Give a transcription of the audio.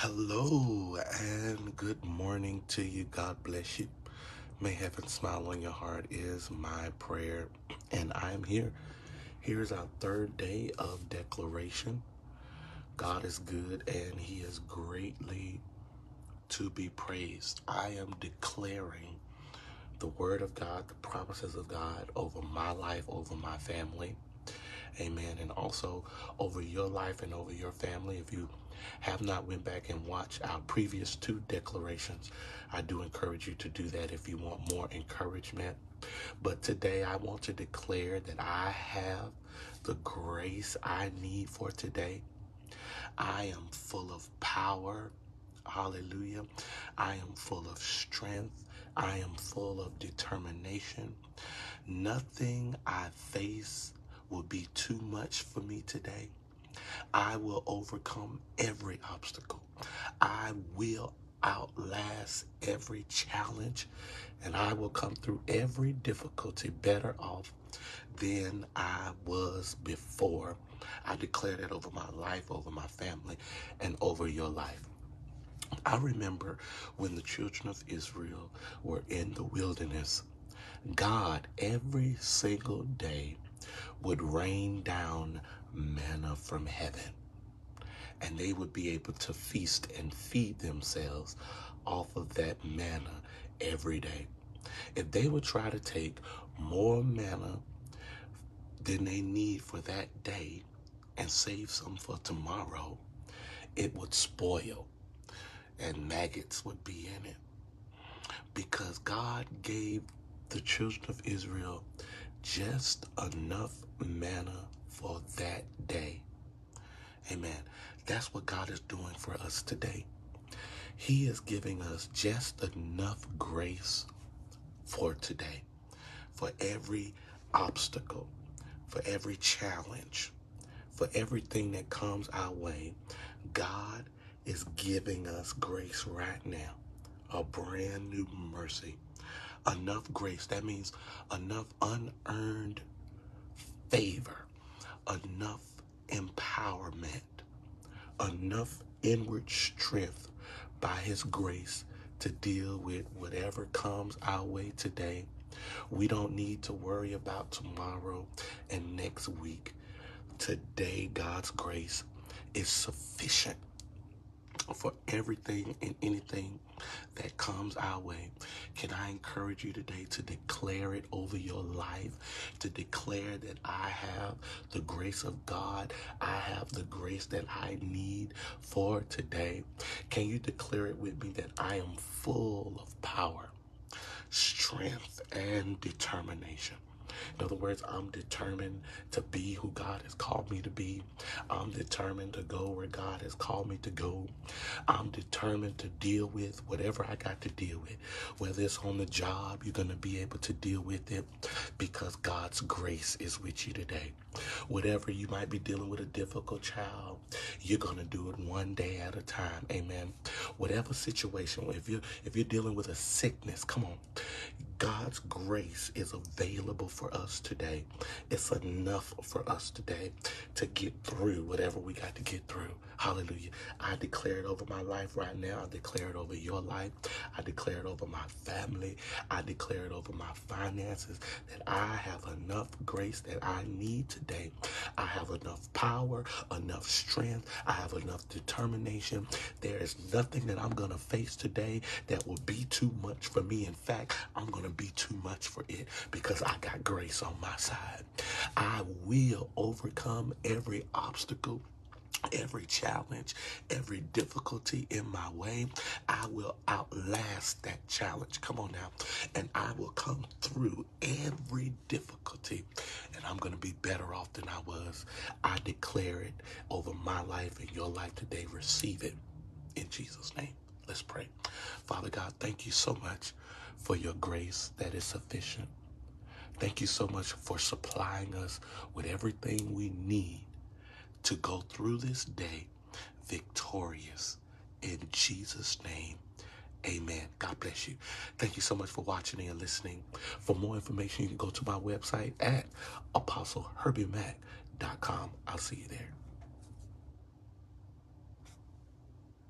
Hello and good morning to you. God bless you. May heaven smile on your heart is my prayer. And I'm here. Here's our third day of declaration. God is good and he is greatly to be praised. I am declaring the word of God, the promises of God over my life, over my family. Amen. And also over your life and over your family. If you have not went back and watched our previous two declarations, I do encourage you to do that if you want more encouragement. But today I want to declare that I have the grace I need for today. I am full of power. Hallelujah. I am full of strength. I am full of determination. Nothing I face will be too much for me today. I will overcome every obstacle. I will outlast every challenge and I will come through every difficulty better off than I was before. I declare that over my life, over my family, and over your life. I remember when the children of Israel were in the wilderness, God every single day would rain down manna from heaven. And they would be able to feast and feed themselves off of that manna every day. If they would try to take more manna than they need for that day and save some for tomorrow, it would spoil and maggots would be in it. Because God gave the children of Israel just enough manna for that day. Amen. That's what God is doing for us today. He is giving us just enough grace for today, for every obstacle, for every challenge, for everything that comes our way. God is giving us grace right now, a brand new mercy enough grace. That means enough unearned favor, enough empowerment, enough inward strength by His grace to deal with whatever comes our way today. We don't need to worry about tomorrow and next week. Today, God's grace is sufficient for everything and anything that comes our way. Can I encourage you today to declare it over your life? To declare that I have the grace of God. I have the grace that I need for today. Can you declare it with me that I am full of power, strength, and determination? In other words, I'm determined to be who God has called me to be. I'm determined to go where God has called me to go. I'm determined to deal with whatever I got to deal with. Whether it's on the job, you're going to be able to deal with it because God's grace is with you today. Whatever you might be dealing with a difficult child, you're going to do it one day at a time. Amen. Whatever situation, if you if you're dealing with a sickness, come on. God's grace is available for us today. It's enough for us today to get through whatever we got to get through. Hallelujah. I declare it over my life right now. I declare it over your life. I declare it over my family. I declare it over my finances that I have enough grace that I need today. I have enough power, enough strength. I have enough determination. There is nothing that I'm going to face today that will be too much for me. In fact, I'm going to be too much for it because I got grace on my side. I will overcome every obstacle every challenge, every difficulty in my way, I will outlast that challenge. Come on now. And I will come through every difficulty and I'm going to be better off than I was. I declare it over my life and your life today. Receive it in Jesus' name. Let's pray. Father God, thank you so much for your grace that is sufficient. Thank you so much for supplying us with everything we need to go through this day victorious. In Jesus' name, amen. God bless you. Thank you so much for watching and listening. For more information, you can go to my website at apostlehirbymac.com. I'll see you there.